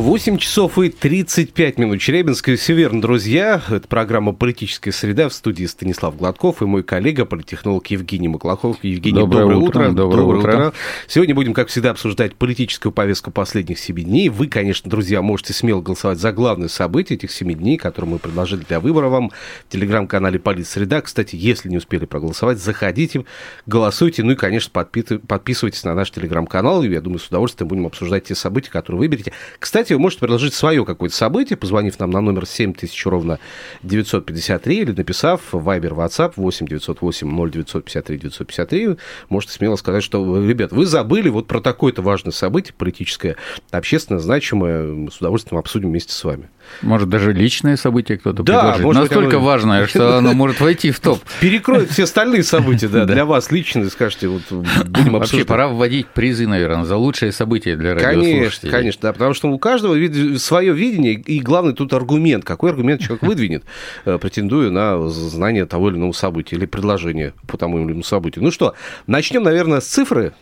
8 часов и 35 минут. Челябинская все верно, друзья. Это программа «Политическая среда» в студии Станислав Гладков и мой коллега, политтехнолог Евгений Маклахов. Евгений, доброе, доброе утро. утро. Доброе, доброе утро. утро. Сегодня будем, как всегда, обсуждать политическую повестку последних 7 дней. Вы, конечно, друзья, можете смело голосовать за главные события этих 7 дней, которые мы предложили для выбора вам в телеграм-канале «Политсреда». Кстати, если не успели проголосовать, заходите, голосуйте. Ну и, конечно, подписывайтесь на наш телеграм-канал. Я думаю, с удовольствием будем обсуждать те события, которые выберете. Кстати, вы можете предложить свое какое-то событие, позвонив нам на номер 7000 ровно 953 или написав Viber, WhatsApp 8 908 0953 953. Можете смело сказать, что, ребят, вы забыли вот про такое-то важное событие, политическое, общественно значимое. Мы с удовольствием обсудим вместе с вами. Может, даже личное событие кто-то да, предложит. Может Настолько быть, важное, что оно может войти в топ. Перекроет все остальные события, да, для вас лично, скажете, вот будем обсуждать. Вообще, пора вводить призы, наверное, за лучшее событие для радиослушателей. Конечно, конечно, да, потому что у каждого свое видение, и главный тут аргумент. Какой аргумент человек выдвинет, э, претендуя на знание того или иного события или предложения по тому или иному событию. Ну что, начнем, наверное, с цифры.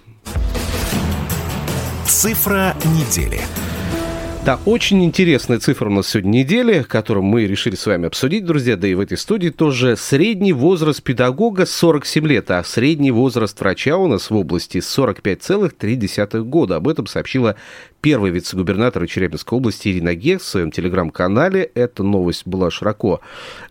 Цифра недели. Да, очень интересная цифра у нас сегодня недели, которую мы решили с вами обсудить, друзья, да и в этой студии тоже. Средний возраст педагога 47 лет, а средний возраст врача у нас в области 45,3 года. Об этом сообщила первый вице-губернатор Челябинской области Ирина Гекс в своем телеграм-канале. Эта новость была широко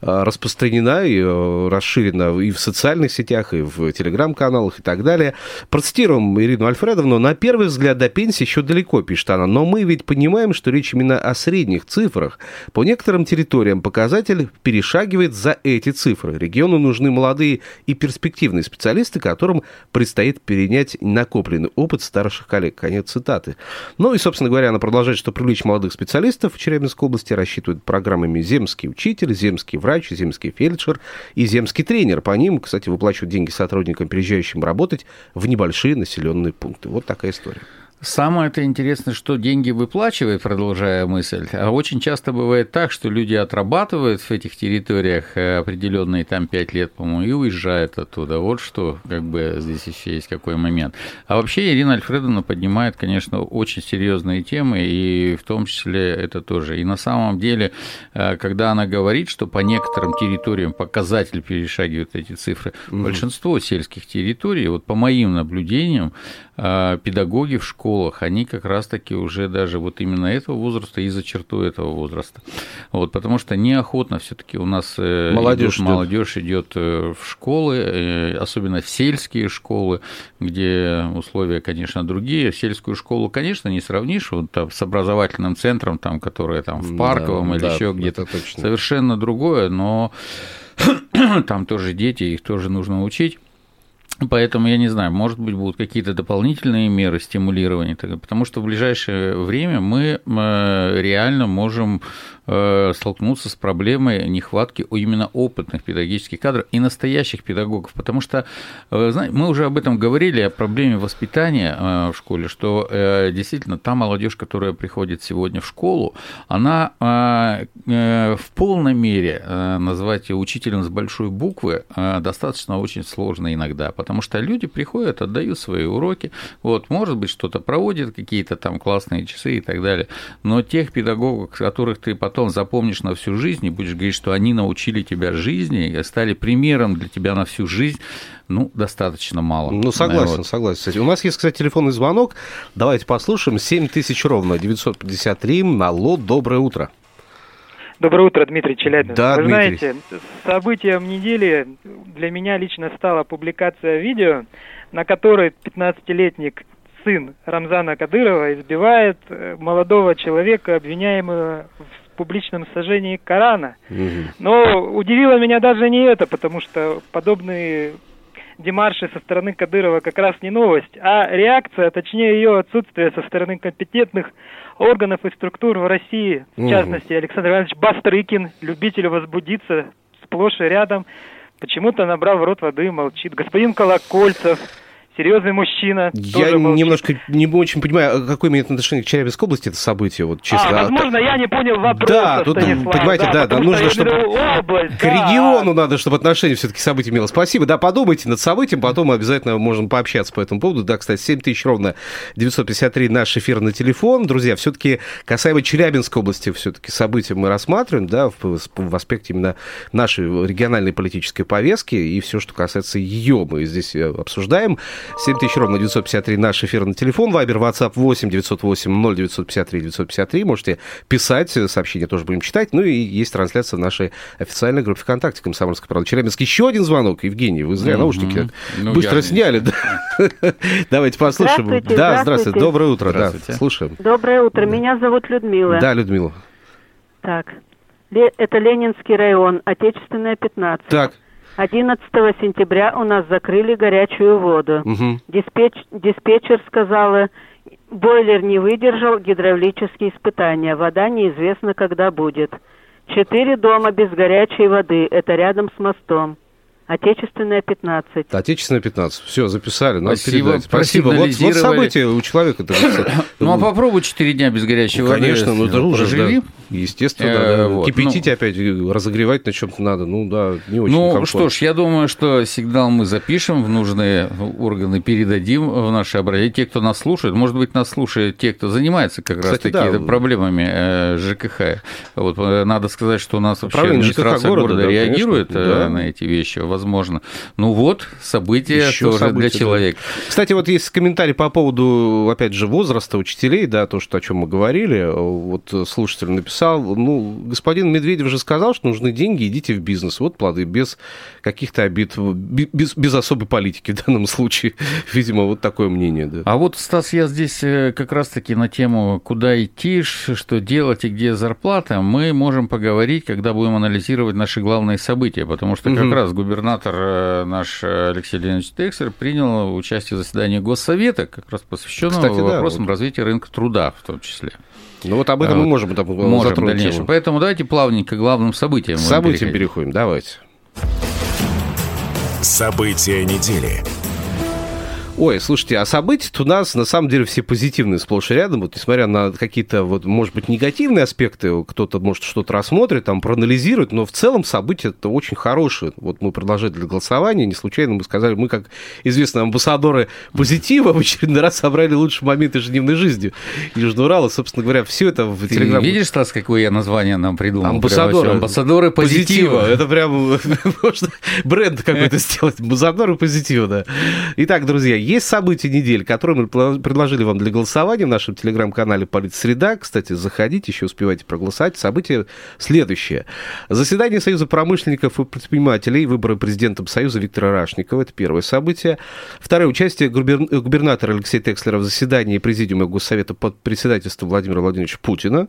а, распространена и э, расширена и в социальных сетях, и в телеграм-каналах и так далее. Процитируем Ирину Альфредовну. На первый взгляд до пенсии еще далеко, пишет она, но мы ведь понимаем, что речь именно о средних цифрах. По некоторым территориям показатель перешагивает за эти цифры. Региону нужны молодые и перспективные специалисты, которым предстоит перенять накопленный опыт старших коллег. Конец цитаты. Ну и, собственно говоря, она продолжает, что привлечь молодых специалистов в Челябинской области рассчитывают программами «Земский учитель», «Земский врач», «Земский фельдшер» и «Земский тренер». По ним, кстати, выплачивают деньги сотрудникам, переезжающим работать в небольшие населенные пункты. Вот такая история. Самое это интересное, что деньги выплачивает, продолжая мысль. А очень часто бывает так, что люди отрабатывают в этих территориях э, определенные там пять лет, по-моему, и уезжают оттуда. Вот что как бы здесь еще есть какой момент. А вообще Ирина Альфредовна поднимает, конечно, очень серьезные темы, и в том числе это тоже. И на самом деле, э, когда она говорит, что по некоторым территориям показатель перешагивает эти цифры, mm-hmm. большинство сельских территорий, вот по моим наблюдениям, э, педагоги в школе школах, они как раз-таки уже даже вот именно этого возраста и за черту этого возраста. Вот, потому что неохотно все-таки у нас э, молодежь идет, молодежь идет э, в школы, э, особенно в сельские школы, где условия, конечно, другие. Сельскую школу, конечно, не сравнишь вот, там, с образовательным центром, там, которое там в Парковом да, или да, еще где-то. Совершенно другое, но там тоже дети, их тоже нужно учить. Поэтому я не знаю, может быть, будут какие-то дополнительные меры стимулирования, потому что в ближайшее время мы реально можем Э, столкнуться с проблемой нехватки именно опытных педагогических кадров и настоящих педагогов, потому что, э, знаете, мы уже об этом говорили, о проблеме воспитания э, в школе, что действительно та молодежь, которая приходит сегодня в школу, она в полной мере назвать учителем с большой буквы достаточно очень сложно иногда, потому что люди приходят, отдают свои уроки, вот, может быть, что-то проводят, какие-то там классные часы и так далее, но тех педагогов, которых ты потом запомнишь на всю жизнь и будешь говорить, что они научили тебя жизни и стали примером для тебя на всю жизнь, ну, достаточно мало. Ну, согласен, вот. согласен. Кстати, у нас есть, кстати, телефонный звонок. Давайте послушаем. 7 тысяч ровно, 953. Алло, доброе утро. Доброе утро, Дмитрий Челябинск. Да, Вы Дмитрий. знаете, событием недели для меня лично стала публикация видео, на которой 15-летник сын Рамзана Кадырова избивает э, молодого человека, обвиняемого в публичном сожжении Корана. Но удивило меня даже не это, потому что подобные демарши со стороны Кадырова как раз не новость, а реакция, точнее ее отсутствие со стороны компетентных органов и структур в России. В частности, Александр Иванович Бастрыкин, любитель возбудиться, сплошь и рядом, почему-то набрал в рот воды и молчит. Господин Колокольцев, серьезный мужчина. Я немножко не очень понимаю, какое имеет отношение к Челябинской области это событие, вот честно. А, возможно, я не понял вопрос. Да, тут, понимаете, да, да, нужно, чтобы область, к да. региону надо, чтобы отношение все-таки к событию имело. Спасибо, да, подумайте над событием, потом обязательно можем пообщаться по этому поводу. Да, кстати, 7 тысяч ровно 953 наш эфирный телефон. Друзья, все-таки касаемо Челябинской области, все-таки события мы рассматриваем, да, в, в аспекте именно нашей региональной политической повестки, и все, что касается ее, мы здесь э, обсуждаем. 7000 ровно 953 наш эфирный телефон. Вайбер, WhatsApp 8 908 0953 953. Можете писать, сообщения тоже будем читать. Ну и есть трансляция в нашей официальной группе ВКонтакте «Комсомольская правда». Челябинск. Еще один звонок. Евгений, вы зря наушники ну, быстро сняли. Давайте послушаем. Здравствуйте, да, здравствуйте. Доброе утро. Да, слушаем. Доброе утро. Меня зовут Людмила. Да, Людмила. Так. Это Ленинский район, Отечественная 15. Так. 11 сентября у нас закрыли горячую воду. Угу. Диспетч, диспетчер сказала, бойлер не выдержал гидравлические испытания. Вода неизвестно, когда будет. Четыре дома без горячей воды. Это рядом с мостом. Отечественная 15. Отечественная 15. Все, записали. Надо Спасибо. Передать. Спасибо. Вот, вот событие у человека. Ну, а попробуй 4 дня без горячей воды. Конечно, ну это уже, да. Естественно, э, да. Кипятить ну. опять, разогревать на чем-то надо. Ну, да, не очень Ну, что ж, я думаю, что сигнал мы запишем, в нужные органы передадим в наши образцы. Те, кто нас слушает, может быть, нас слушают те, кто занимается как раз таки проблемами э, ЖКХ. Вот, э, надо сказать, что у нас вообще администрация города, реагирует на эти вещи возможно. Ну вот, событие Еще тоже событие, для человека. Да. Кстати, вот есть комментарий по поводу, опять же, возраста учителей, да, то, что, о чем мы говорили. Вот слушатель написал, ну, господин Медведев же сказал, что нужны деньги, идите в бизнес. Вот плоды, без каких-то обид, без, без особой политики в данном случае. Видимо, вот такое мнение, да. А вот, Стас, я здесь э, как раз-таки на тему, куда идти, что делать и где зарплата, мы можем поговорить, когда будем анализировать наши главные события, потому что как угу. раз губернатор э, наш Алексей Леонидович Тексер принял участие в заседании Госсовета, как раз посвященного Кстати, вопросам да. развития рынка труда в том числе. Ну вот об этом вот. мы можем там можем в дальнейшем. Поэтому давайте плавненько к главным событиям. К событиям переходим, давайте. События недели. Ой, слушайте, а события у нас на самом деле все позитивные сплошь и рядом. Вот несмотря на какие-то, вот, может быть, негативные аспекты, кто-то, может, что-то рассмотрит, там, проанализирует, но в целом события это очень хорошие. Вот мы предложили для голосования, не случайно мы сказали, мы, как известные амбассадоры позитива, в очередной раз собрали лучшие моменты ежедневной жизни Южного Урала. Собственно говоря, все это в Телеграм... Видишь, Стас, какое я название нам придумал? Амбассадоры. Амбассадоры позитива. позитива. Это прям можно бренд какой-то сделать. Амбассадоры позитива, да. Итак, друзья, есть события недели, которые мы предложили вам для голосования в нашем телеграм-канале «Политсреда». Кстати, заходите, еще успевайте проголосовать. Событие следующее. Заседание Союза промышленников и предпринимателей, выборы президентом Союза Виктора Рашникова. Это первое событие. Второе. Участие губернатора Алексея Текслера в заседании Президиума Госсовета под председательством Владимира Владимировича Путина.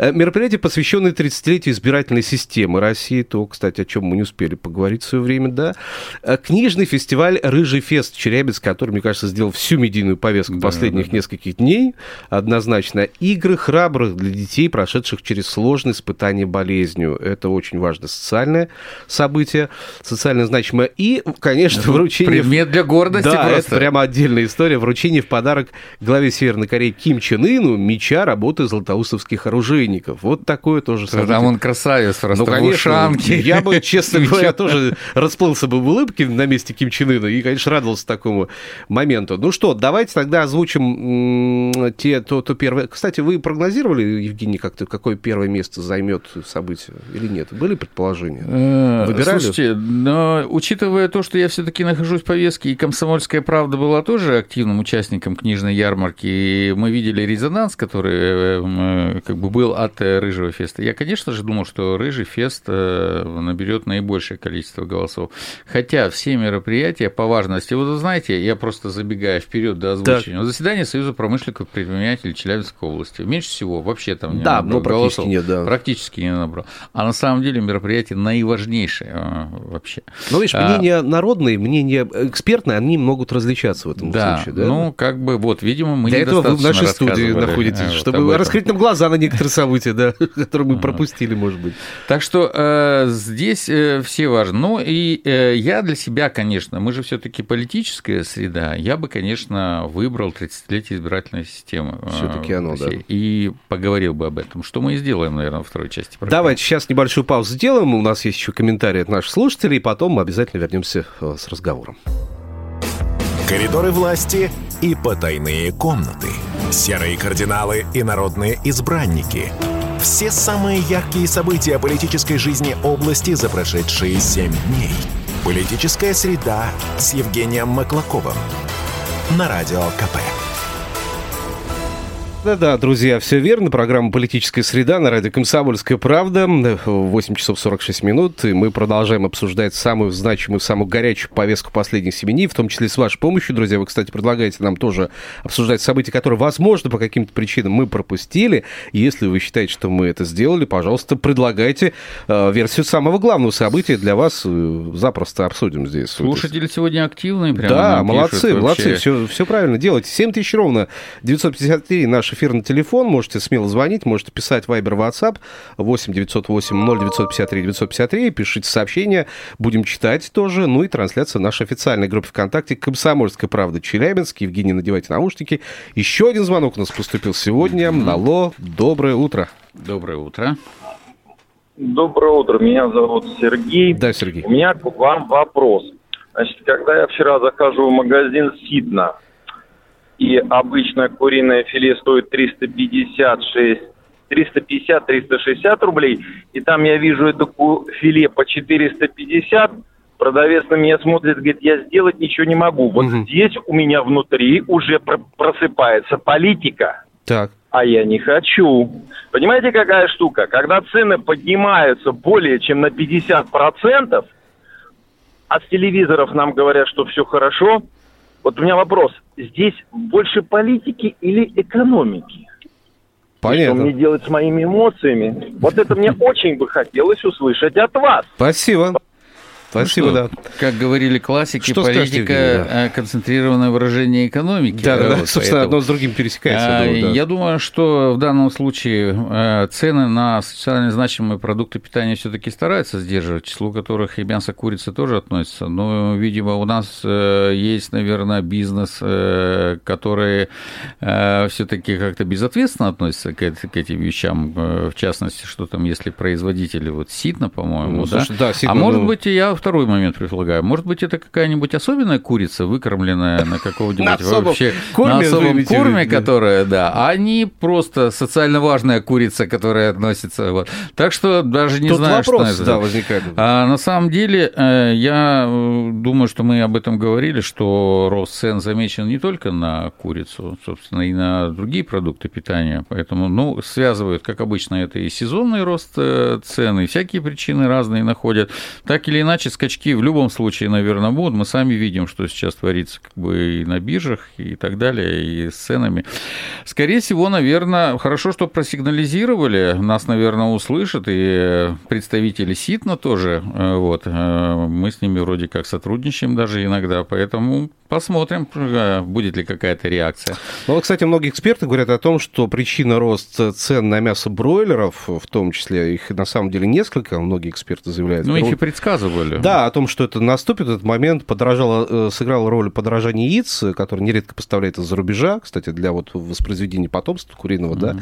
Э, мероприятие, посвященное 30-летию избирательной системы России, то, кстати, о чем мы не успели поговорить в свое время, да. Э, книжный фестиваль «Рыжий фест» Челябинск, который, мне кажется, сделал всю медийную повестку да, последних да, да. нескольких дней, однозначно. Игры храбрых для детей, прошедших через сложные испытания болезнью. Это очень важное социальное событие, социально значимое. И, конечно, это вручение... Предмет для гордости да, просто. это прямо отдельная история. Вручение в подарок главе Северной Кореи Ким Чен Ыну меча работы золотоустовских оружейников покойников. Вот такое тоже событие. Там он красавец просто, ну, конечно, Я бы, честно говоря, тоже расплылся бы в улыбке на месте Ким Чен Ына и, конечно, радовался такому моменту. Ну что, давайте тогда озвучим те, то, то первое. Кстати, вы прогнозировали, Евгений, как-то, какое первое место займет событие или нет? Были предположения? Э, Выбирали? Слушайте, но учитывая то, что я все-таки нахожусь в повестке, и «Комсомольская правда» была тоже активным участником книжной ярмарки, и мы видели резонанс, который э, э, как бы был от э, Рыжего Феста. Я, конечно же, думал, что Рыжий Фест э, наберет наибольшее количество голосов. Хотя все мероприятия по важности, вот вы знаете, я просто забегая вперед до озвучения. Так. Заседание Союза промышленников и предпринимателей Челябинской области. Меньше всего, вообще там не да, набрал ну, практически голосов. нет, да. Практически не набрал. А на самом деле мероприятие наиважнейшее а, вообще. Ну, видишь, а, мнения народные, мнения экспертные, они могут различаться в этом да, случае. Да, ну, как бы, вот, видимо, мы Для этого вы в нашей студии находитесь, вот чтобы раскрыть нам глаза на некоторые события, да, которые мы пропустили, может быть. Так что э, здесь э, все важно. Ну, и э, я для себя, конечно, мы же все таки политическая среда, я бы, конечно, выбрал 30-летие избирательной системы. Э, все-таки оно, да. И поговорил бы об этом, что мы и сделаем, наверное, во второй части. Программы. Давайте сейчас небольшую паузу сделаем. У нас есть еще комментарии от наших слушателей, и потом мы обязательно вернемся э, с разговором. Коридоры власти и потайные комнаты. Серые кардиналы и народные избранники. Все самые яркие события политической жизни области за прошедшие семь дней. Политическая среда с Евгением Маклаковым. На Радио КП. Да-да, друзья, все верно. Программа «Политическая среда» на радио «Комсомольская правда». 8 часов 46 минут. И мы продолжаем обсуждать самую значимую, самую горячую повестку последних семи дней, в том числе с вашей помощью, друзья. Вы, кстати, предлагаете нам тоже обсуждать события, которые, возможно, по каким-то причинам мы пропустили. Если вы считаете, что мы это сделали, пожалуйста, предлагайте э, версию самого главного события для вас. Э, запросто обсудим здесь. Слушатели сегодня активные. Прямо да, молодцы, молодцы. Все, все правильно делаете. 7 тысяч ровно. 953 наш наш эфирный телефон. Можете смело звонить, можете писать Viber, WhatsApp 8 908 0953 953. Пишите сообщения, будем читать тоже. Ну и трансляция нашей официальной группы ВКонтакте «Комсомольская правда» Челябинск. Евгений, надевайте наушники. Еще один звонок у нас поступил сегодня. Алло, доброе утро. Доброе утро. Доброе утро, меня зовут Сергей. Да, Сергей. У меня к вам вопрос. Значит, когда я вчера захожу в магазин Сидна, и обычное куриное филе стоит 356 350-360 рублей, и там я вижу это филе по 450, продавец на меня смотрит, говорит, я сделать ничего не могу. Вот угу. здесь у меня внутри уже просыпается политика. Так. А я не хочу. Понимаете, какая штука? Когда цены поднимаются более чем на 50%, а с телевизоров нам говорят, что все хорошо, вот у меня вопрос. Здесь больше политики или экономики? Понятно. Что мне делать с моими эмоциями? Вот это мне очень бы хотелось услышать от вас. Спасибо. Спасибо, ну, что, да. Как говорили классики, что политика скажете, да. концентрированное выражение экономики. Да, да, да. Вот, собственно, поэтому. одно с другим пересекается. А, думаю, да. Я думаю, что в данном случае э, цены на социально значимые продукты питания все-таки стараются сдерживать, к числу которых и мясо курицы тоже относится. Но, видимо, у нас э, есть, наверное, бизнес, э, который все-таки как-то безответственно относится к, этим вещам. В частности, что там, если производители, вот Ситна, по-моему, ну, да? Слушай, да Ситна, а может ну... быть, я второй момент предлагаю. Может быть, это какая-нибудь особенная курица, выкормленная на какого-нибудь вообще на особом корме, которая, да, а не просто социально важная курица, которая относится. Вот. Так что даже не знаю, что это. Да, возникает. А на самом деле, э, я э, думаю, что мы об этом говорили, что рост цен замечен не только на курицу, собственно, и на другие продукты питания. Поэтому, ну, связывают, как обычно, это и сезонный рост э, цен, и всякие причины разные находят. Так или иначе, скачки в любом случае, наверное, будут. Мы сами видим, что сейчас творится как бы и на биржах, и так далее, и с ценами. Скорее всего, наверное, хорошо, что просигнализировали, нас, наверное, услышат, и представители СИТНа тоже, э, вот, э, мы с ними вроде как сотрудничаем даже иногда, поэтому посмотрим, э, будет ли какая-то реакция. Ну, вот, кстати, многие эксперты говорят о том, что причина роста цен на мясо бройлеров, в том числе, их на самом деле несколько, многие эксперты заявляют. Ну, их и предсказывали. Да, о том, что это наступит, этот момент подорожало, э, сыграл роль подорожания яиц, который нередко поставляется из-за рубежа, кстати, для вот воспроизведения потомства куриного, mm-hmm. да,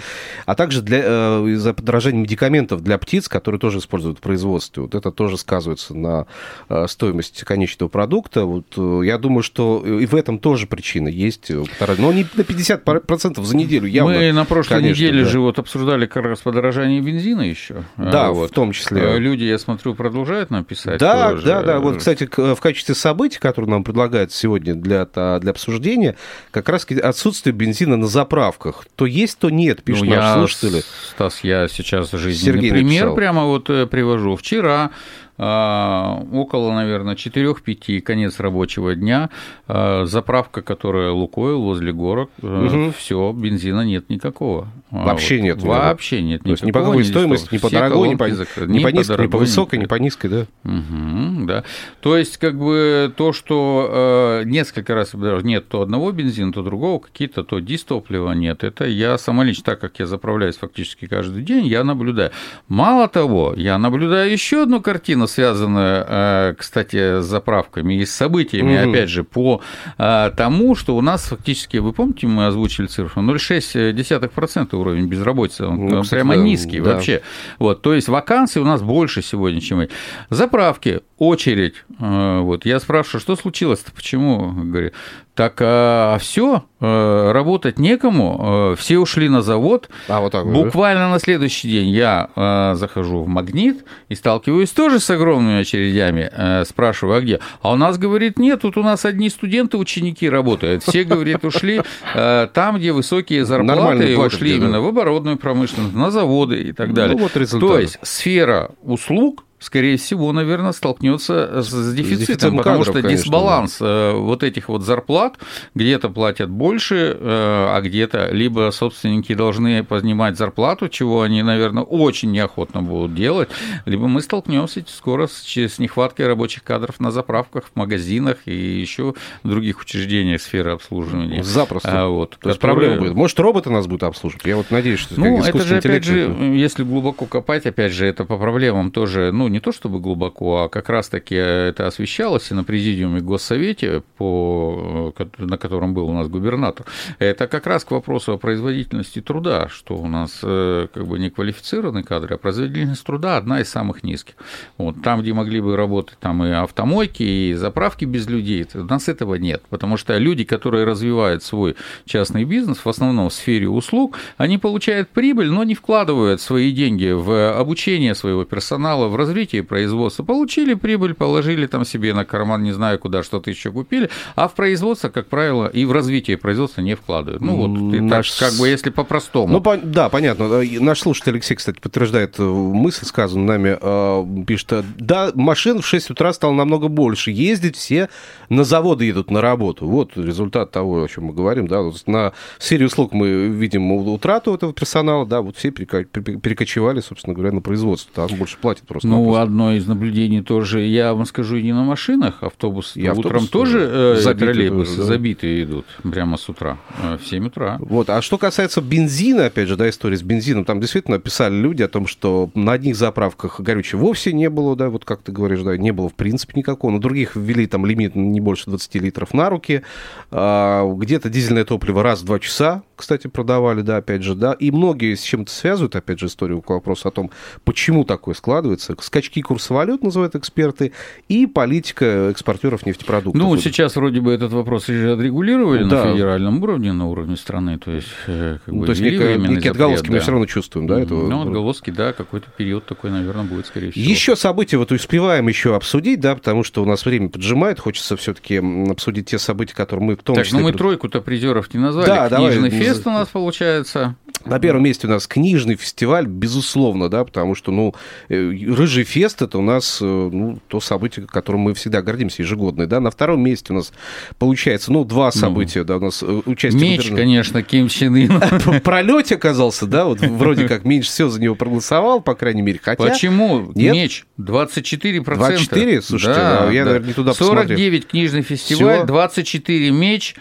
а также для, э, из-за подорожания медикаментов для птиц, которые тоже используют в производстве. Вот это тоже сказывается на э, стоимости конечного продукта. Вот я думаю, что и в этом тоже причина есть, но не на 50% за неделю явно. Мы на прошлой конечно, неделе да. же вот обсуждали как раз подорожание бензина еще. Да, вот. в том числе. Люди, я смотрю, продолжают нам писать. Да, тоже. да, да. Вот, кстати, в качестве событий, которые нам предлагают сегодня для, для обсуждения, как раз отсутствие бензина на заправках. То есть, то нет, пишут ну, наши слушатели. Стас, я сейчас жизненный Сергей пример написал. прямо вот э, привожу. Вчера около, наверное, 4-5, конец рабочего дня, а, заправка, которая Лукойл возле горок, угу. все, бензина нет никакого. Вообще вот, нет. Вообще нет. То есть ни по какой стоимости, ни по дорогой, ни по, ни, по, низкой, ни по высокой, ни по низкой, да? Угу, да. То есть, как бы то, что несколько раз нет то одного бензина, то другого, какие-то то дистоплива нет, это я самолично, так как я заправляюсь фактически каждый день, я наблюдаю. Мало того, я наблюдаю еще одну картину, связанную, э, кстати, с заправками и с событиями, угу. опять же, по э, тому, что у нас фактически, вы помните, мы озвучили цифру, 0,6% уровень безработицы, он ну, прямо низкий да. вообще. Вот, то есть вакансий у нас больше сегодня, чем заправки, очередь. Э, вот, я спрашиваю, что случилось-то, почему? Говорю, так а, все, а, работать некому, а, все ушли на завод. А, вот так Буквально да? на следующий день я а, захожу в магнит и сталкиваюсь тоже с огромными очередями, а, спрашиваю, а где? А у нас, говорит, нет, тут у нас одни студенты, ученики работают. Все, говорит, ушли а, там, где высокие зарплаты, ушли именно в оборудованную промышленность, на заводы и так далее. Ну, вот То есть сфера услуг скорее всего, наверное, столкнется с дефицитом, с дефицитом потому кадров, что конечно, дисбаланс да. Э, вот этих вот зарплат, где-то платят больше, э, а где-то либо собственники должны поднимать зарплату, чего они, наверное, очень неохотно будут делать, либо мы столкнемся скоро с, с нехваткой рабочих кадров на заправках, в магазинах и еще в других учреждениях сферы обслуживания. Запросто. А, вот, То которые... есть проблема будет. Может, роботы нас будут обслуживать? Я вот надеюсь, что ну, это же, опять же, если глубоко копать, опять же, это по проблемам тоже, ну, не то чтобы глубоко, а как раз-таки это освещалось и на президиуме Госсовете, по, на котором был у нас губернатор. Это как раз к вопросу о производительности труда, что у нас э, как бы не квалифицированные кадры, а производительность труда одна из самых низких. Вот, там, где могли бы работать там и автомойки, и заправки без людей, у нас этого нет, потому что люди, которые развивают свой частный бизнес, в основном в сфере услуг, они получают прибыль, но не вкладывают свои деньги в обучение своего персонала, в развитие развитии производства. Получили прибыль, положили там себе на карман, не знаю куда, что-то еще купили, а в производство, как правило, и в развитие производства не вкладывают. Ну вот, Наш... так, как бы если по-простому. Ну, по... да, понятно. Э, наш слушатель Алексей, кстати, подтверждает э, мысль, сказанную нами, э, пишет, да, машин в 6 утра стало намного больше, ездить все на заводы едут на работу. Вот результат того, о чем мы говорим, да, вот на серии услуг мы видим утрату этого персонала, да, вот все перекочевали, собственно говоря, на производство, там больше платят просто. Ну, одно из наблюдений тоже, я вам скажу, и не на машинах, автобусы и утром тоже, э, забитые троллейбусы тоже, да. забитые идут прямо с утра, э, в 7 утра. Вот, а что касается бензина, опять же, да, история с бензином, там действительно писали люди о том, что на одних заправках горючего вовсе не было, да, вот как ты говоришь, да, не было в принципе никакого, на других ввели там лимит не больше 20 литров на руки, а, где-то дизельное топливо раз в 2 часа, кстати, продавали, да, опять же, да, и многие с чем-то связывают, опять же, историю к вопросу о том, почему такое складывается, скачки курса валют, называют эксперты, и политика экспортеров нефтепродуктов. Ну, сейчас вроде бы этот вопрос отрегулировали да. на федеральном уровне, на уровне страны, то есть... Э, как ну, бы, то есть некие, некие отголоски да. мы все равно чувствуем, да? Этого... Ну, отголоски, да, какой-то период такой, наверное, будет, скорее всего. Еще события вот успеваем еще обсудить, да, потому что у нас время поджимает, хочется все-таки обсудить те события, которые мы в том так, числе... ну мы тройку-то призеров не назвали. Да, Книжный давай. фест у нас получается. На первом месте у нас книжный фестиваль, безусловно, да, потому что, ну, э, Рыжий фест это у нас, э, ну, то событие, которым мы всегда гордимся, ежегодное, да. На втором месте у нас получается, ну, два ну, события, ну, да, у нас э, участие... Меч, губернатора... конечно, Ким Чен Ын. Пролете оказался, да, вот вроде как меньше всего за него проголосовал, по крайней мере, хотя... Почему? Нет? Меч 24%. 24? Слушайте, да, я, да. наверное, не туда 49 посмотрел. книжный фестиваль, Всё? 24 меч,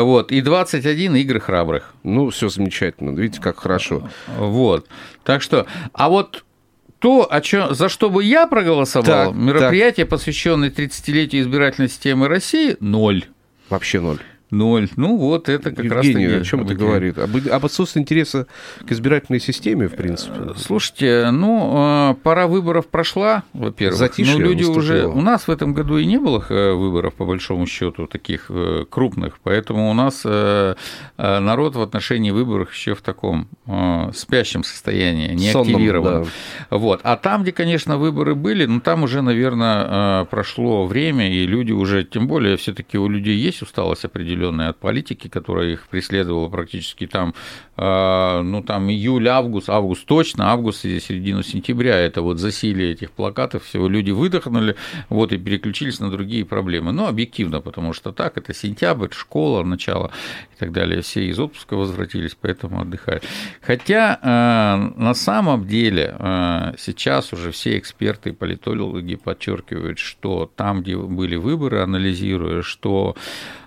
вот, и 21 игры храбрых. Ну, все замечательно. Видите, как хорошо. Вот. Так что, а вот то, о чем, за что бы я проголосовал, так, мероприятие, так. посвященное 30-летию избирательной системы России, ноль. Вообще ноль. Ноль. Ну вот, это как Евгений, раз таки... о чем это говорит? Об, об отсутствии интереса к избирательной системе, в принципе. Слушайте, ну, а, пора выборов прошла, во-первых. Затишье ну, люди уже... У нас в этом году и не было э, выборов, по большому счету, таких э, крупных, поэтому у нас э, народ в отношении выборов еще в таком спящем состоянии, не Сонном, активирован. Да. Вот. А там, где, конечно, выборы были, ну, там уже, наверное, прошло время, и люди уже, тем более, все таки у людей есть усталость определенная, определенные от политики, которая их преследовала практически там, э, ну там июль, август, август точно, август и середину сентября, это вот засилие этих плакатов, всего люди выдохнули, вот и переключились на другие проблемы. Ну, объективно, потому что так, это сентябрь, школа, начало и так далее, все из отпуска возвратились, поэтому отдыхают. Хотя э, на самом деле э, сейчас уже все эксперты и политологи подчеркивают, что там, где были выборы, анализируя, что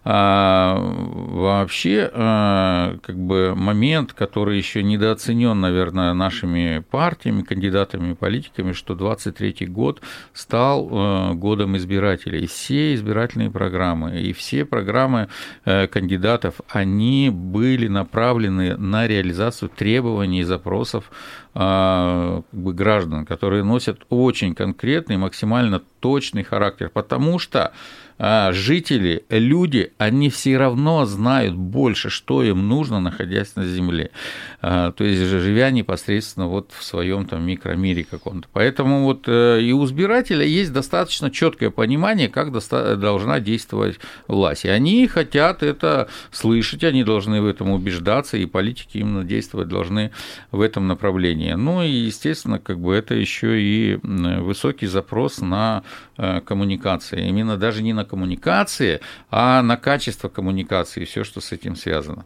а, вообще, а, как бы момент, который еще недооценен, наверное, нашими партиями, кандидатами, политиками, что 23 год стал а, годом избирателей. Все избирательные программы, и все программы а, кандидатов, они были направлены на реализацию требований и запросов а, как бы, граждан, которые носят очень конкретный, максимально точный характер, потому что жители, люди, они все равно знают больше, что им нужно, находясь на Земле. А, то есть живя непосредственно вот в своем там микромире каком-то. Поэтому вот э, и у избирателя есть достаточно четкое понимание, как должна действовать власть. И они хотят это слышать, они должны в этом убеждаться, и политики именно действовать должны в этом направлении. Ну и, естественно, как бы это еще и высокий запрос на э, коммуникации. Именно даже не на коммуникации, а на качество коммуникации и все, что с этим связано.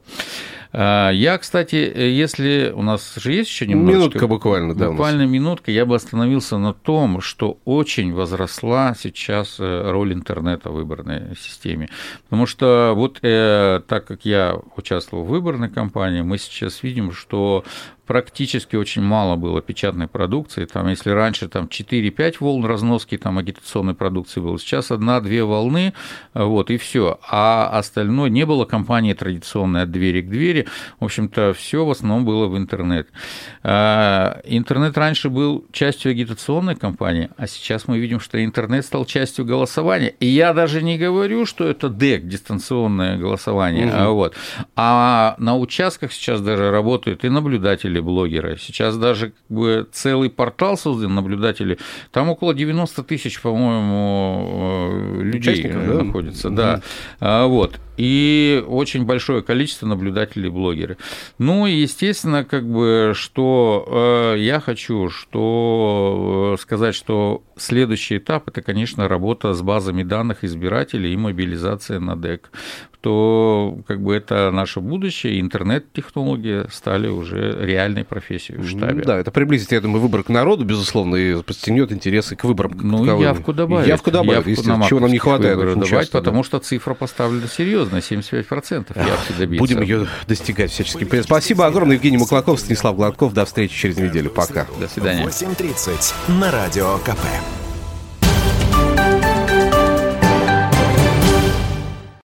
А, я, кстати, если у нас же есть еще немножко... Минутка буквально, да. Буквально минутка. Я бы остановился на том, что очень возросла сейчас э, роль интернета в выборной системе. Потому что вот э, так как я участвовал в выборной кампании, мы сейчас видим, что практически очень мало было печатной продукции. Там, если раньше там 4-5 волн разноски там, агитационной продукции было, сейчас одна-две волны, вот, и все. А остальное не было кампании традиционной от двери к двери. В общем-то, все в основном было в интернет. А, интернет раньше был частью агитационной кампании, а сейчас мы видим, что интернет стал частью голосования. И я даже не говорю, что это ДЭК, дистанционное голосование. Угу. А, вот. а на участках сейчас даже работают и наблюдатели наблюдатели, блогеры. Сейчас даже как бы целый портал создан наблюдатели. Там около 90 тысяч, по-моему, э, людей да? находится. Да. А, вот и очень большое количество наблюдателей блогеры. Ну и естественно, как бы, что э, я хочу, что э, сказать, что следующий этап это, конечно, работа с базами данных избирателей и мобилизация на ДЭК то как бы это наше будущее, интернет-технологии стали уже реальной профессией в штабе. Да, это приблизит, я думаю, выбор к народу, безусловно, и подстегнет интересы к выборам. Ну, таковым. явку добавить. Явку добавить, естественно, чего нам не хватает. Добавить, потому что цифра поставлена серьезно, 75% явки добиться. Будем ее достигать всячески. Спасибо огромное, Евгений Маклаков, Станислав Гладков. До встречи через неделю. Пока. До свидания. 8.30 на Радио КП.